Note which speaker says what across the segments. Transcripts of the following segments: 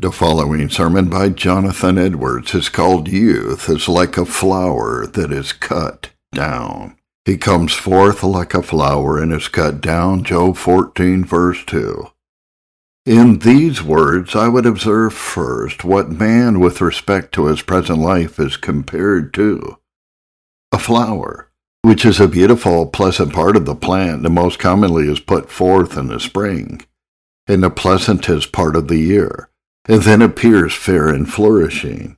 Speaker 1: The following sermon by Jonathan Edwards is called Youth is like a flower that is cut down. He comes forth like a flower and is cut down, Job 14, verse 2. In these words, I would observe first what man with respect to his present life is compared to. A flower, which is a beautiful, pleasant part of the plant and most commonly is put forth in the spring, in the pleasantest part of the year and then appears fair and flourishing.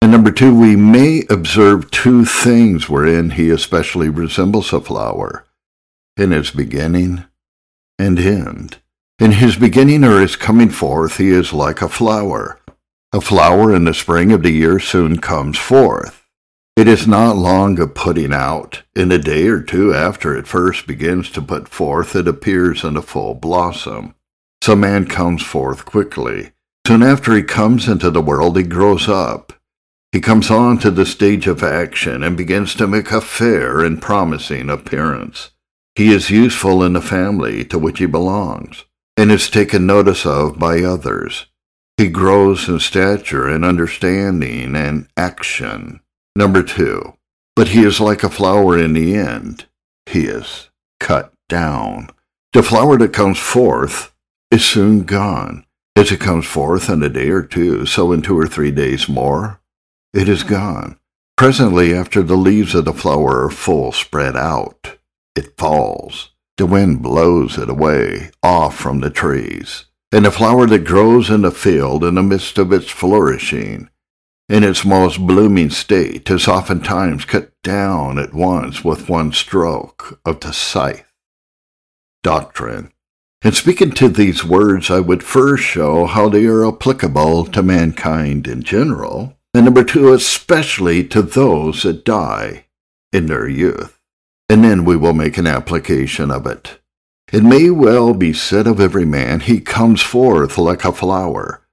Speaker 1: And number two, we may observe two things wherein he especially resembles a flower in his beginning and end. In his beginning or his coming forth, he is like a flower. A flower in the spring of the year soon comes forth. It is not long of putting out. In a day or two after it first begins to put forth, it appears in a full blossom. So man comes forth quickly. Soon after he comes into the world, he grows up. He comes on to the stage of action and begins to make a fair and promising appearance. He is useful in the family to which he belongs and is taken notice of by others. He grows in stature and understanding and action. Number two, but he is like a flower in the end. He is cut down. The flower that comes forth is soon gone. As it comes forth in a day or two, so in two or three days more, it is gone. Presently, after the leaves of the flower are full spread out, it falls. The wind blows it away, off from the trees. And the flower that grows in the field in the midst of its flourishing, in its most blooming state, is oftentimes cut down at once with one stroke of the scythe. Doctrine in speaking to these words, I would first show how they are applicable to mankind in general, and number two, especially to those that die in their youth. And then we will make an application of it. It may well be said of every man, he comes forth like a flower,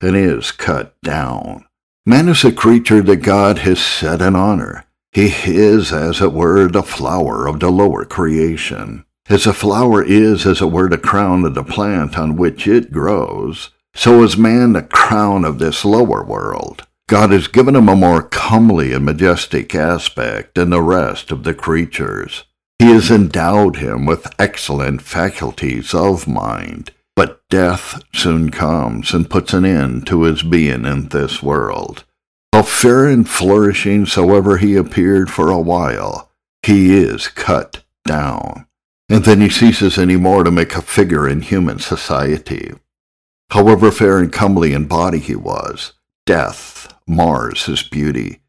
Speaker 1: and is cut down. Man is a creature that God has set in honor. He is, as it were, the flower of the lower creation. As a flower is, as it were, the crown of the plant on which it grows, so is man the crown of this lower world. God has given him a more comely and majestic aspect than the rest of the creatures. He has endowed him with excellent faculties of mind. But death soon comes and puts an end to his being in this world. How fair and flourishing soever he appeared for a while, he is cut down and then he ceases any more to make a figure in human society. However fair and comely in body he was, death mars his beauty,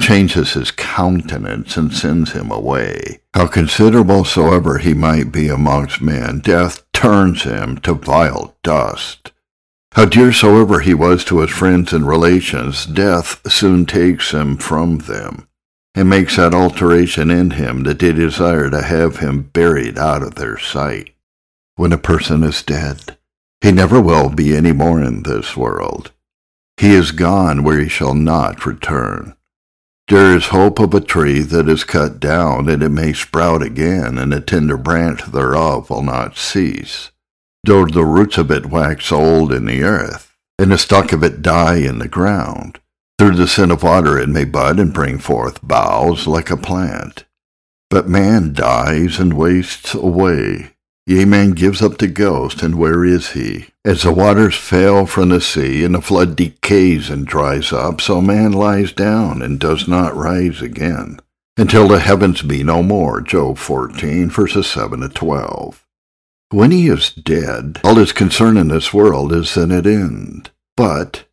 Speaker 1: changes his countenance, and sends him away. How considerable soever he might be amongst men, death turns him to vile dust. How dear soever he was to his friends and relations, death soon takes him from them and makes that alteration in him that they desire to have him buried out of their sight. When a person is dead, he never will be any more in this world. He is gone where he shall not return. There is hope of a tree that is cut down, and it may sprout again, and the tender branch thereof will not cease, though the roots of it wax old in the earth, and the stalk of it die in the ground. Through the sin of water it may bud and bring forth boughs like a plant. But man dies and wastes away. Yea, man gives up the ghost, and where is he? As the waters fail from the sea, and the flood decays and dries up, so man lies down and does not rise again, until the heavens be no more. Job 14, verses 7 to 12. When he is dead, all his concern in this world is at an end. But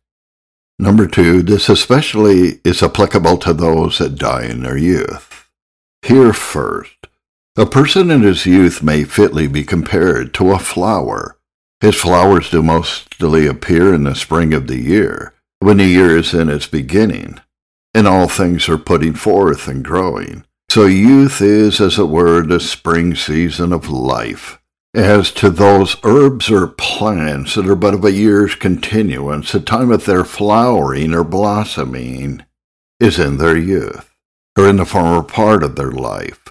Speaker 1: Number two, this especially is applicable to those that die in their youth. Here first, a person in his youth may fitly be compared to a flower. His flowers do mostly appear in the spring of the year, when the year is in its beginning, and all things are putting forth and growing. So youth is, as it were, the spring season of life. As to those herbs or plants that are but of a year's continuance, the time of their flowering or blossoming is in their youth, or in the former part of their life.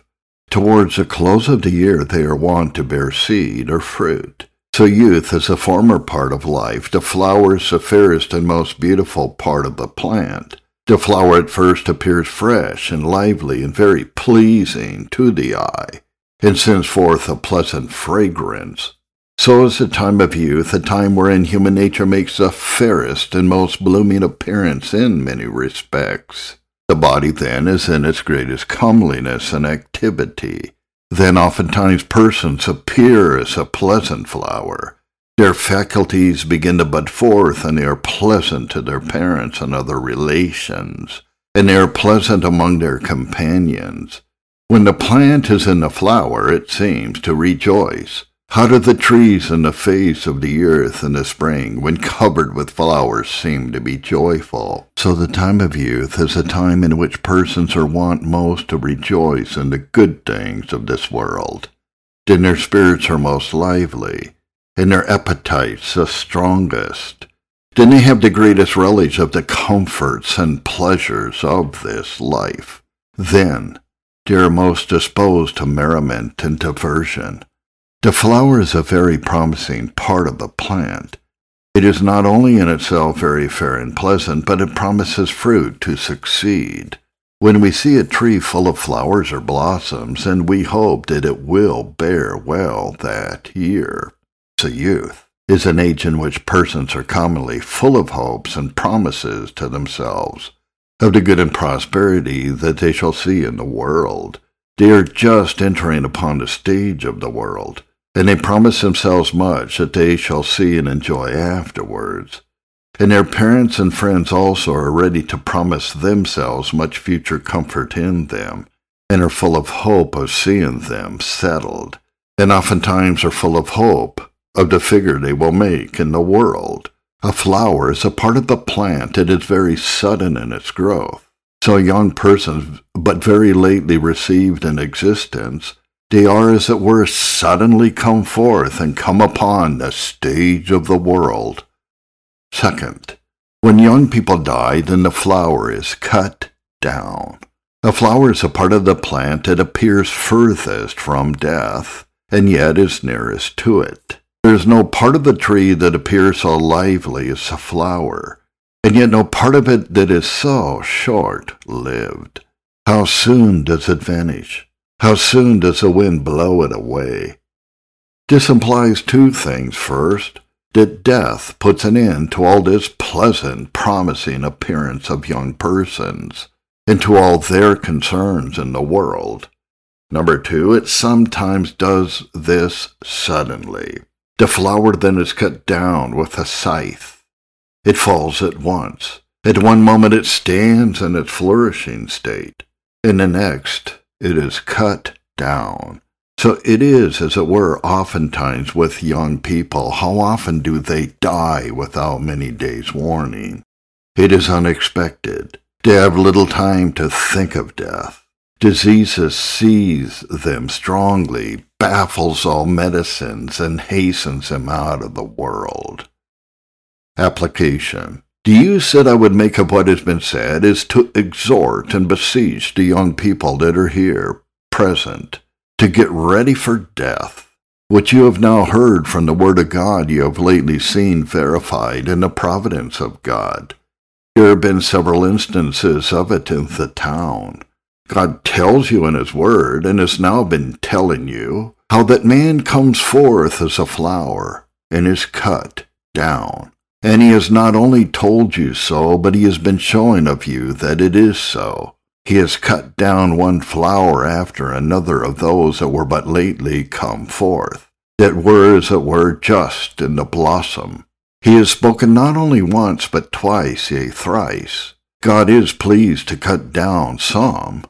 Speaker 1: Towards the close of the year they are wont to bear seed or fruit. So youth is the former part of life. The flower is the fairest and most beautiful part of the plant. The flower at first appears fresh and lively and very pleasing to the eye, and sends forth a pleasant fragrance. So is the time of youth, a time wherein human nature makes the fairest and most blooming appearance in many respects. The body then is in its greatest comeliness and activity. Then oftentimes persons appear as a pleasant flower. Their faculties begin to bud forth, and they are pleasant to their parents and other relations, and they are pleasant among their companions. When the plant is in the flower, it seems to rejoice how do the trees in the face of the earth in the spring, when covered with flowers, seem to be joyful? So the time of youth is a time in which persons are wont most to rejoice in the good things of this world. Then their spirits are most lively, and their appetites the strongest. Then they have the greatest relish of the comforts and pleasures of this life. Then they are most disposed to merriment and diversion the flower is a very promising part of the plant. It is not only in itself very fair and pleasant, but it promises fruit to succeed. When we see a tree full of flowers or blossoms, and we hope that it will bear well that year. So youth is an age in which persons are commonly full of hopes and promises to themselves of the good and prosperity that they shall see in the world. They are just entering upon the stage of the world and they promise themselves much that they shall see and enjoy afterwards. And their parents and friends also are ready to promise themselves much future comfort in them, and are full of hope of seeing them settled, and oftentimes are full of hope of the figure they will make in the world. A flower is a part of the plant that is very sudden in its growth. So young persons, but very lately received in existence, they are, as it were, suddenly come forth and come upon the stage of the world. Second, when young people die, then the flower is cut down. A flower is a part of the plant that appears furthest from death, and yet is nearest to it. There is no part of the tree that appears so lively as a flower, and yet no part of it that is so short-lived. How soon does it vanish? How soon does the wind blow it away? This implies two things. First, that death puts an end to all this pleasant, promising appearance of young persons, and to all their concerns in the world. Number two, it sometimes does this suddenly. The flower then is cut down with a scythe. It falls at once. At one moment it stands in its flourishing state. In the next, it is cut down. So it is, as it were, oftentimes with young people. How often do they die without many days' warning? It is unexpected. They have little time to think of death. Diseases seize them strongly, baffles all medicines, and hastens him out of the world. Application the use that I would make of what has been said is to exhort and beseech the young people that are here present to get ready for death. What you have now heard from the Word of God you have lately seen verified in the providence of God. There have been several instances of it in the town. God tells you in His Word, and has now been telling you, how that man comes forth as a flower and is cut down and he has not only told you so, but he has been showing of you that it is so. He has cut down one flower after another of those that were but lately come forth, that were as it were just in the blossom. He has spoken not only once, but twice, yea, thrice. God is pleased to cut down some,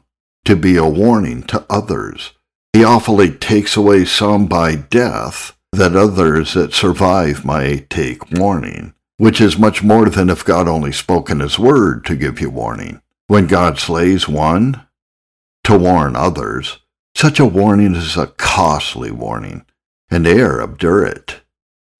Speaker 1: to be a warning to others. He awfully takes away some by death, that others that survive might take warning which is much more than if God only spoke in his word to give you warning. When God slays one to warn others, such a warning is a costly warning, and they are obdurate,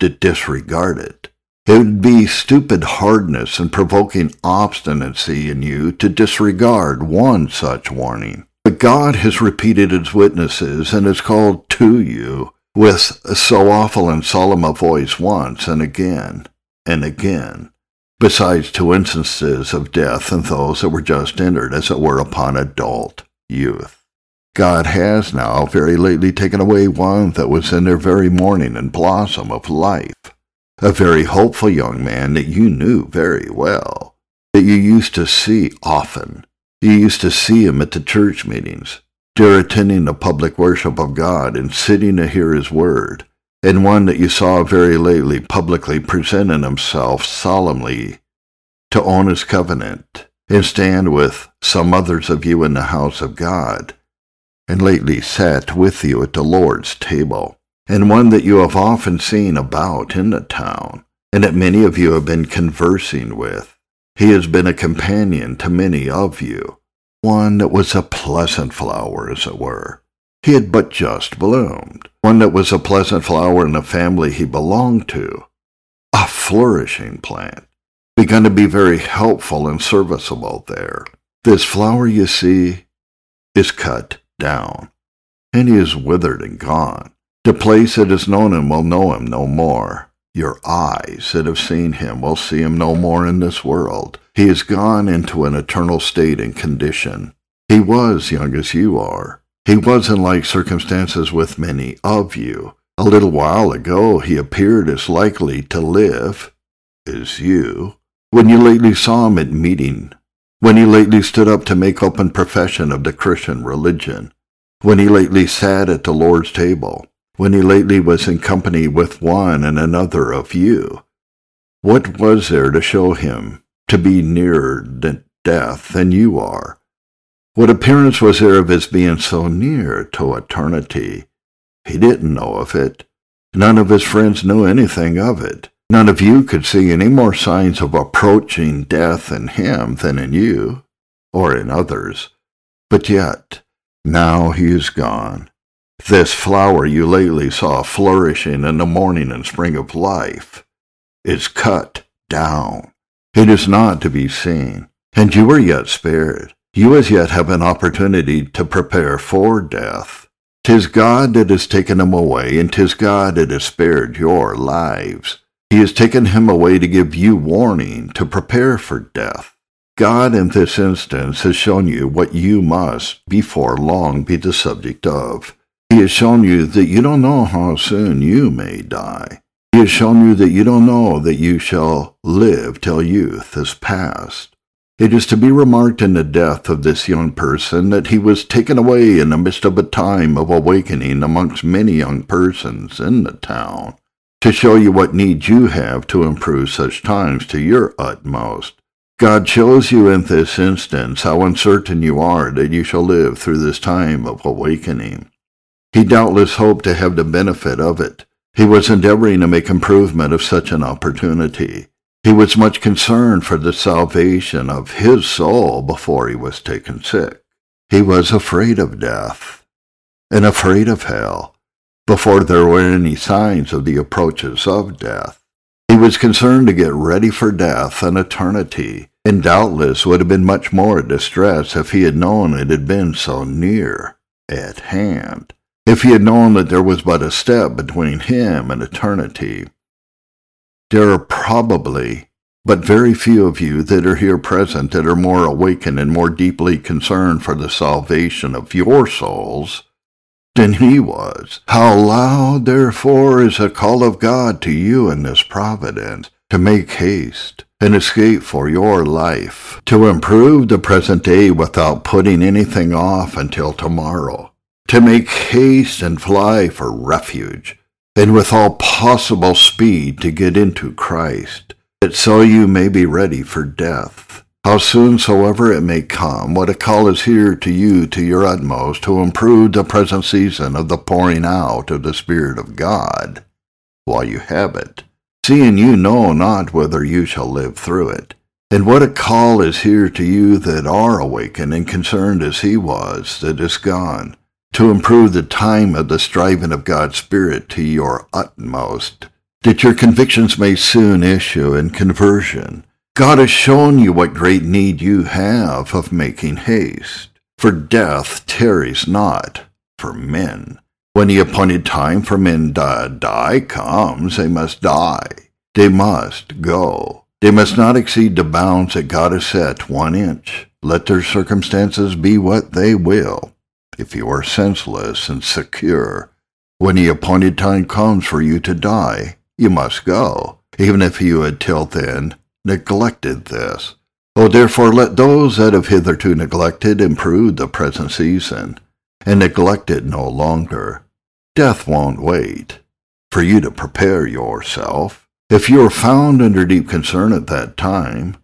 Speaker 1: to disregard it. It would be stupid hardness and provoking obstinacy in you to disregard one such warning. But God has repeated his witnesses and has called to you with so awful and solemn a voice once and again and again, besides two instances of death and those that were just entered, as it were, upon adult youth. God has now very lately taken away one that was in their very morning and blossom of life, a very hopeful young man that you knew very well, that you used to see often. You used to see him at the church meetings, dear attending the public worship of God and sitting to hear his word, and one that you saw very lately publicly presenting himself solemnly to own his covenant and stand with some others of you in the house of God and lately sat with you at the Lord's table, and one that you have often seen about in the town, and that many of you have been conversing with. He has been a companion to many of you, one that was a pleasant flower, as it were. He had but just bloomed, one that was a pleasant flower in the family he belonged to, a flourishing plant, begun to be very helpful and serviceable there. This flower, you see, is cut down, and he is withered and gone. The place that has known him will know him no more. Your eyes that have seen him will see him no more in this world. He is gone into an eternal state and condition. He was young as you are. He was in like circumstances with many of you. A little while ago he appeared as likely to live as you. When you lately saw him at meeting when he lately stood up to make open profession of the Christian religion, when he lately sat at the Lord's table, when he lately was in company with one and another of you, what was there to show him to be nearer than death than you are? What appearance was there of his being so near to eternity? He didn't know of it. None of his friends knew anything of it. None of you could see any more signs of approaching death in him than in you, or in others. But yet, now he is gone. This flower you lately saw flourishing in the morning and spring of life is cut down. It is not to be seen, and you are yet spared. You as yet have an opportunity to prepare for death. Tis God that has taken him away, and tis God that has spared your lives. He has taken him away to give you warning, to prepare for death. God in this instance has shown you what you must before long be the subject of. He has shown you that you don't know how soon you may die. He has shown you that you don't know that you shall live till youth is past. It is to be remarked in the death of this young person that he was taken away in the midst of a time of awakening amongst many young persons in the town to show you what needs you have to improve such times to your utmost. God shows you in this instance how uncertain you are that you shall live through this time of awakening. He doubtless hoped to have the benefit of it. He was endeavoring to make improvement of such an opportunity. He was much concerned for the salvation of his soul before he was taken sick. He was afraid of death and afraid of hell before there were any signs of the approaches of death. He was concerned to get ready for death and eternity, and doubtless would have been much more distressed if he had known it had been so near at hand, if he had known that there was but a step between him and eternity. There are probably but very few of you that are here present that are more awakened and more deeply concerned for the salvation of your souls than he was. How loud, therefore, is the call of God to you in this providence to make haste and escape for your life, to improve the present day without putting anything off until tomorrow, to make haste and fly for refuge, and with all possible speed to get into Christ, that so you may be ready for death. How soon soever it may come, what a call is here to you to your utmost to improve the present season of the pouring out of the Spirit of God, while you have it, seeing you know not whether you shall live through it. And what a call is here to you that are awakened and concerned as he was that is gone, to improve the time of the striving of God's Spirit to your utmost, that your convictions may soon issue in conversion, God has shown you what great need you have of making haste. For death tarries not for men, When the appointed time for men to die comes, they must die. They must go. They must not exceed the bounds that God has set one inch. Let their circumstances be what they will. If you are senseless and secure, when the appointed time comes for you to die, you must go, even if you had till then neglected this. Oh, therefore let those that have hitherto neglected improve the present season, and neglect it no longer. Death won't wait for you to prepare yourself. If you are found under deep concern at that time,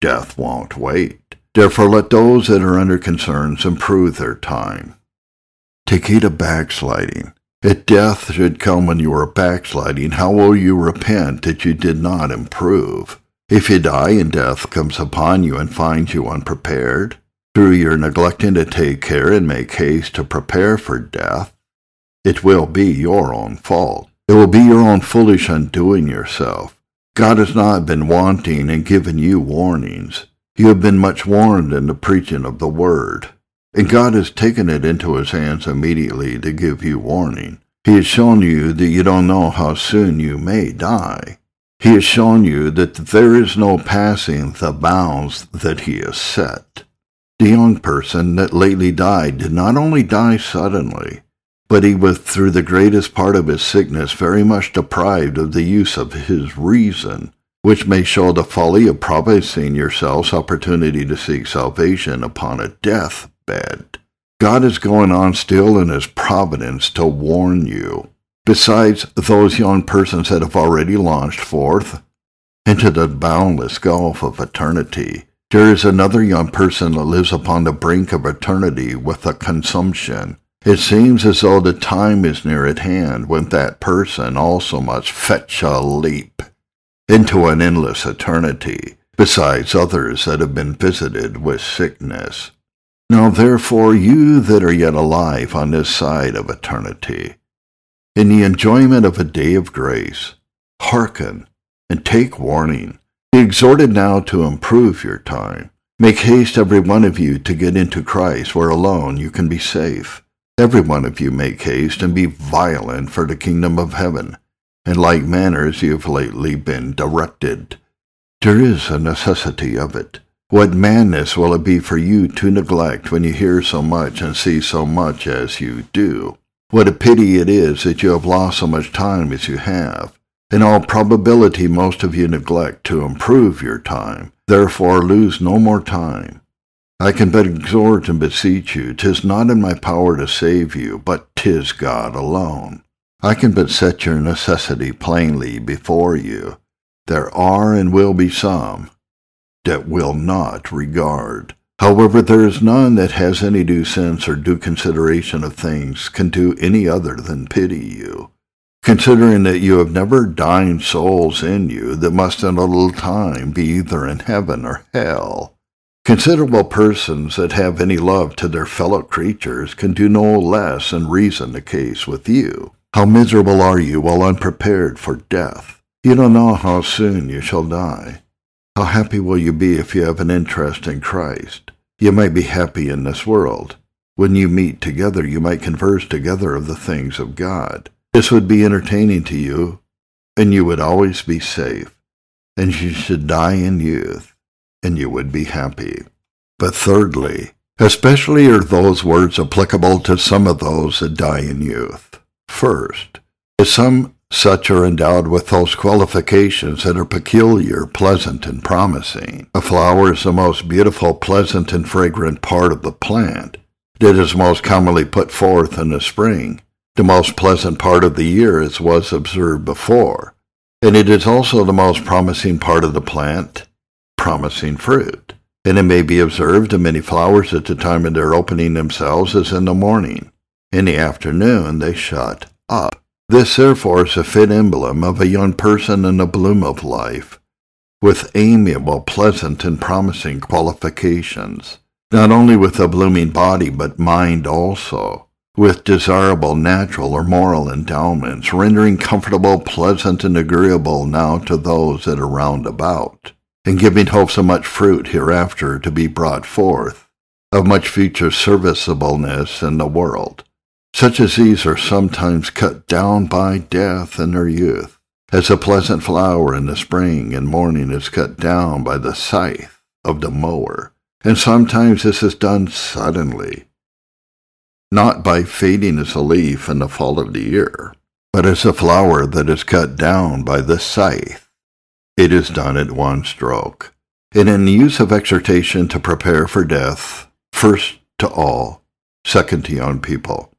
Speaker 1: death won't wait. Therefore let those that are under concerns improve their time. Take heed of backsliding. If death should come when you are backsliding, how will you repent that you did not improve? If you die and death comes upon you and finds you unprepared, through your neglecting to take care and make haste to prepare for death, it will be your own fault. It will be your own foolish undoing yourself. God has not been wanting and given you warnings. You have been much warned in the preaching of the word. And mm-hmm. God has taken it into his hands immediately to give you warning. He has shown you that you don't know how soon you may die. He has shown you that there is no passing the bounds that he has set. The young person that lately died did not only die suddenly, but he was through the greatest part of his sickness very much deprived of the use of his reason, which may show the folly of promising yourselves opportunity to seek salvation upon a death bed. God is going on still in his providence to warn you. Besides those young persons that have already launched forth into the boundless gulf of eternity, there is another young person that lives upon the brink of eternity with a consumption. It seems as though the time is near at hand when that person also must fetch a leap into an endless eternity, besides others that have been visited with sickness. Now therefore you that are yet alive on this side of eternity, in the enjoyment of a day of grace, hearken and take warning. Be exhorted now to improve your time. Make haste every one of you to get into Christ, where alone you can be safe. Every one of you make haste and be violent for the kingdom of heaven. In like manner as you have lately been directed. There is a necessity of it. What madness will it be for you to neglect when you hear so much and see so much as you do? What a pity it is that you have lost so much time as you have. In all probability, most of you neglect to improve your time. Therefore, lose no more time. I can but exhort and beseech you, tis not in my power to save you, but tis God alone. I can but set your necessity plainly before you. There are and will be some that will not regard. However, there is none that has any due sense or due consideration of things can do any other than pity you, considering that you have never dying souls in you that must in a little time be either in heaven or hell. Considerable persons that have any love to their fellow creatures can do no less than reason the case with you. How miserable are you while unprepared for death? You don't know how soon you shall die. How happy will you be if you have an interest in Christ? You might be happy in this world. When you meet together, you might converse together of the things of God. This would be entertaining to you, and you would always be safe. And you should die in youth, and you would be happy. But thirdly, especially are those words applicable to some of those that die in youth. First, as some such are endowed with those qualifications that are peculiar, pleasant, and promising. A flower is the most beautiful, pleasant, and fragrant part of the plant. It is most commonly put forth in the spring, the most pleasant part of the year as was observed before, and it is also the most promising part of the plant, promising fruit. And it may be observed in many flowers at the time of their opening themselves as in the morning. In the afternoon they shut up. This therefore is a fit emblem of a young person in the bloom of life, with amiable, pleasant, and promising qualifications, not only with a blooming body, but mind also, with desirable natural or moral endowments, rendering comfortable, pleasant, and agreeable now to those that are round about, and giving hopes of much fruit hereafter to be brought forth, of much future serviceableness in the world. Such as these are sometimes cut down by death in their youth, as a pleasant flower in the spring and morning is cut down by the scythe of the mower. And sometimes this is done suddenly, not by fading as a leaf in the fall of the year, but as a flower that is cut down by the scythe. It is done at one stroke. And in the use of exhortation to prepare for death, first to all, second to young people.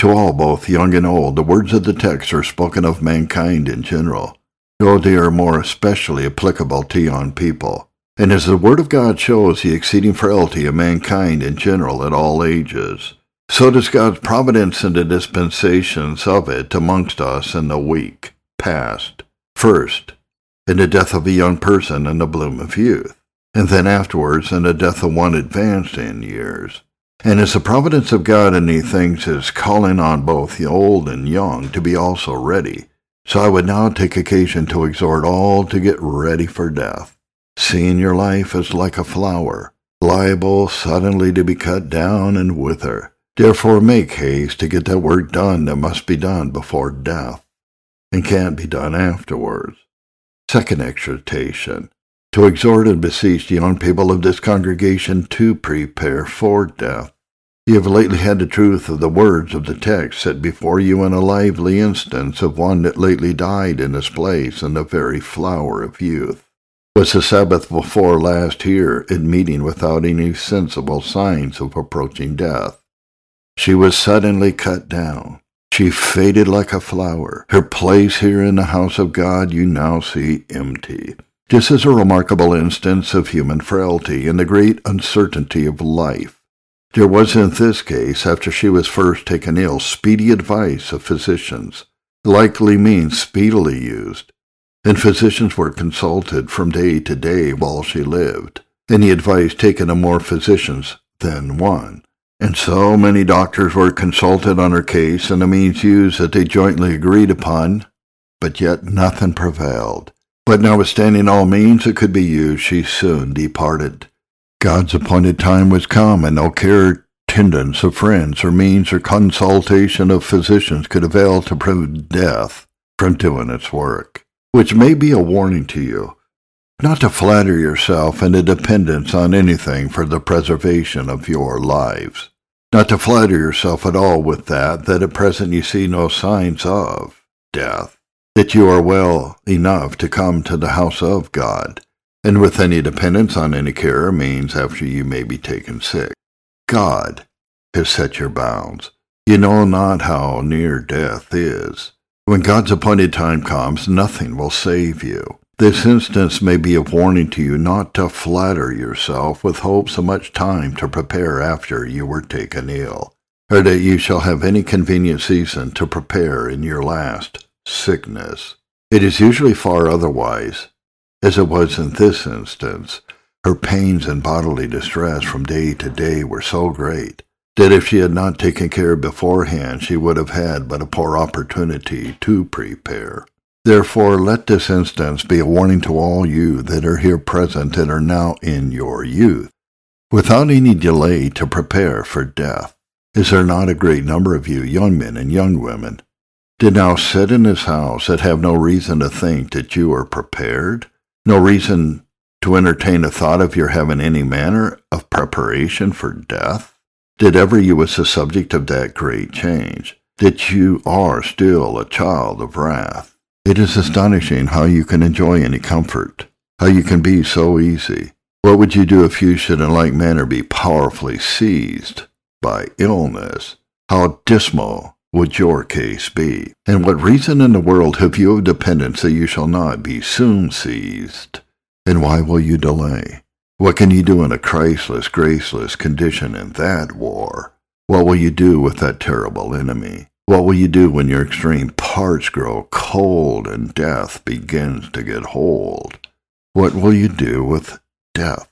Speaker 1: To all, both young and old, the words of the text are spoken of mankind in general, though they are more especially applicable to young people. And as the Word of God shows the exceeding frailty of mankind in general at all ages, so does God's providence in the dispensations of it amongst us in the week past. First, in the death of a young person in the bloom of youth, and then afterwards in the death of one advanced in years. And as the providence of God in these things is calling on both the old and young to be also ready, so I would now take occasion to exhort all to get ready for death, seeing your life is like a flower, liable suddenly to be cut down and wither. Therefore make haste to get that work done that must be done before death, and can't be done afterwards. Second exhortation, to exhort and beseech the young people of this congregation to prepare for death. You have lately had the truth of the words of the text set before you in a lively instance of one that lately died in this place in the very flower of youth. Was the Sabbath before last here in meeting without any sensible signs of approaching death. She was suddenly cut down. She faded like a flower. Her place here in the house of God you now see empty. This is a remarkable instance of human frailty and the great uncertainty of life. There was in this case, after she was first taken ill, speedy advice of physicians, likely means speedily used, and physicians were consulted from day to day while she lived, and the advice taken of more physicians than one. And so many doctors were consulted on her case and the means used that they jointly agreed upon, but yet nothing prevailed. But notwithstanding all means that could be used, she soon departed. God's appointed time was come, and no care attendance of friends or means or consultation of physicians could avail to prevent death from doing its work, which may be a warning to you not to flatter yourself into dependence on anything for the preservation of your lives. Not to flatter yourself at all with that, that at present you see no signs of death, that you are well enough to come to the house of God, and with any dependence on any care means after you may be taken sick. God has set your bounds. You know not how near death is. When God's appointed time comes, nothing will save you. This instance may be a warning to you not to flatter yourself with hopes of much time to prepare after you were taken ill, or that you shall have any convenient season to prepare in your last sickness. It is usually far otherwise, as it was in this instance. Her pains and bodily distress from day to day were so great that if she had not taken care beforehand, she would have had but a poor opportunity to prepare. Therefore, let this instance be a warning to all you that are here present and are now in your youth, without any delay to prepare for death. Is there not a great number of you, young men and young women, did now sit in this house that have no reason to think that you are prepared, no reason to entertain a thought of your having any manner of preparation for death? Did ever you was the subject of that great change, that you are still a child of wrath? It is astonishing how you can enjoy any comfort, how you can be so easy. What would you do if you should in like manner be powerfully seized by illness? How dismal would your case be? And what reason in the world have you of dependence that you shall not be soon seized? And why will you delay? What can you do in a Christless, graceless condition in that war? What will you do with that terrible enemy? What will you do when your extreme parts grow cold and death begins to get hold? What will you do with death?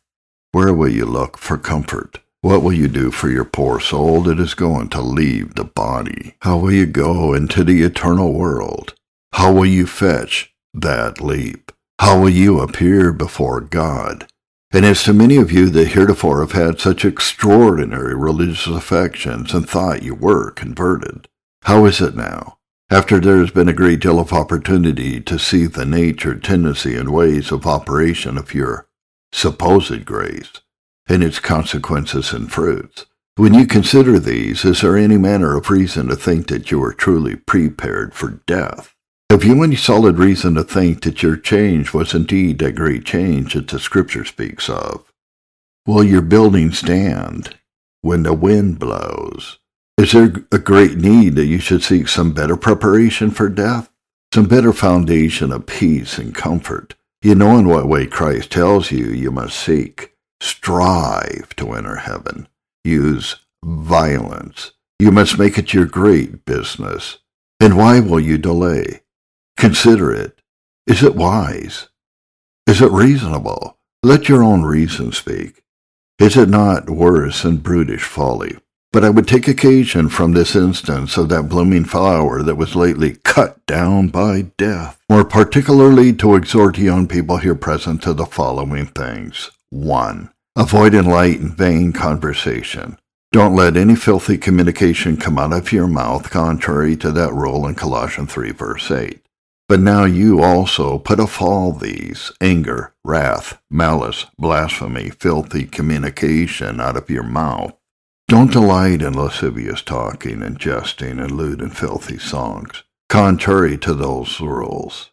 Speaker 1: Where will you look for comfort? What will you do for your poor soul that is going to leave the body? How will you go into the eternal world? How will you fetch that leap? How will you appear before God? And as to many of you that heretofore have had such extraordinary religious affections and thought you were converted, how is it now? After there has been a great deal of opportunity to see the nature, tendency, and ways of operation of your supposed grace, and its consequences and fruits, when you consider these, is there any manner of reason to think that you are truly prepared for death? Have you any solid reason to think that your change was indeed that great change that the Scripture speaks of? Will your building stand when the wind blows? Is there a great need that you should seek some better preparation for death? Some better foundation of peace and comfort? You know in what way Christ tells you you must seek. Strive to enter heaven. Use violence. You must make it your great business. And why will you delay? Consider it. Is it wise? Is it reasonable? Let your own reason speak. Is it not worse than brutish folly? But I would take occasion from this instance of that blooming flower that was lately cut down by death, more particularly to exhort young people here present to the following things. 1. Avoid light and vain conversation. Don't let any filthy communication come out of your mouth contrary to that rule in Colossians 3 verse 8. But now you also put off all these anger, wrath, malice, blasphemy, filthy communication out of your mouth. Don't delight in lascivious talking and jesting and lewd and filthy songs, contrary to those rules.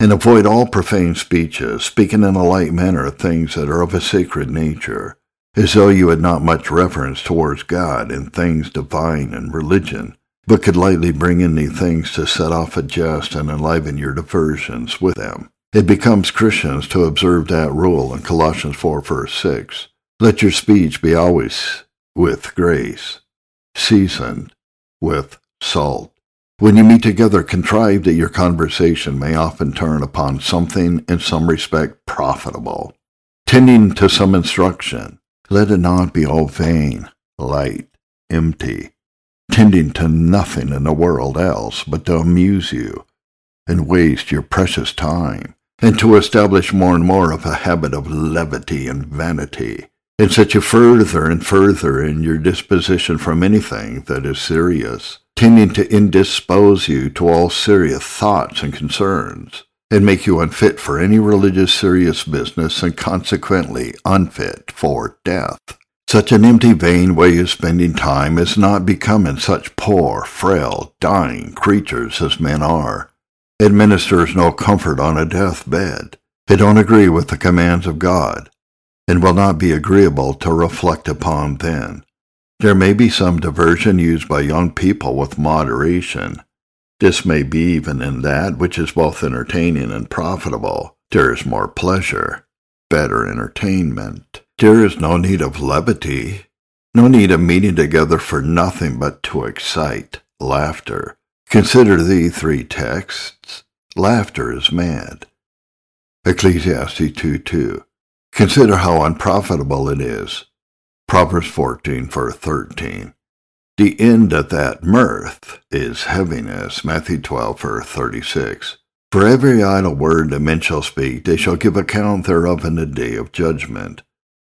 Speaker 1: And avoid all profane speeches, speaking in a light manner of things that are of a sacred nature, as though you had not much reverence towards God in things divine and religion, but could lightly bring in these things to set off a jest and enliven your diversions with them. It becomes Christians to observe that rule in Colossians 4 verse 6. Let your speech be always with grace, seasoned with salt. When you meet together, contrive that your conversation may often turn upon something in some respect profitable, tending to some instruction. Let it not be all vain, light, empty, tending to nothing in the world else but to amuse you and waste your precious time, and to establish more and more of a habit of levity and vanity, and set you further and further in your disposition from anything that is serious, tending to indispose you to all serious thoughts and concerns, and make you unfit for any religious serious business, and consequently unfit for death. Such an empty, vain way of spending time is not becoming such poor, frail, dying creatures as men are. It ministers no comfort on a deathbed. It don't agree with the commands of God, and will not be agreeable to reflect upon then. There may be some diversion used by young people with moderation. This may be even in that which is both entertaining and profitable. There is more pleasure, better entertainment. There is no need of levity, no need of meeting together for nothing but to excite laughter. Consider the three texts. Laughter is mad. Ecclesiastes 2 2. Consider how unprofitable it is. Proverbs 14 verse 13. The end of that mirth is heaviness. Matthew 12 verse 36. For every idle word that men shall speak, they shall give account thereof in the day of judgment.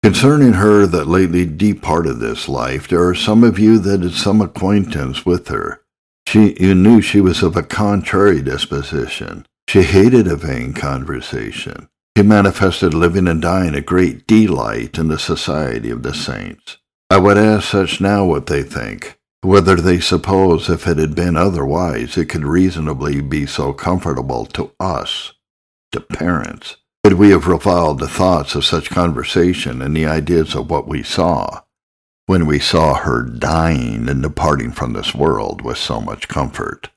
Speaker 1: Concerning her that lately departed this life, there are some of you that had some acquaintance with her. She, you knew she was of a contrary disposition. She hated a vain conversation. She manifested living and dying a great delight in the society of the saints. I would ask such now what they think, whether they suppose if it had been otherwise it could reasonably be so comfortable to us, to parents, could we have reviled the thoughts of such conversation and the ideas of what we saw, when we saw her dying and departing from this world with so much comfort?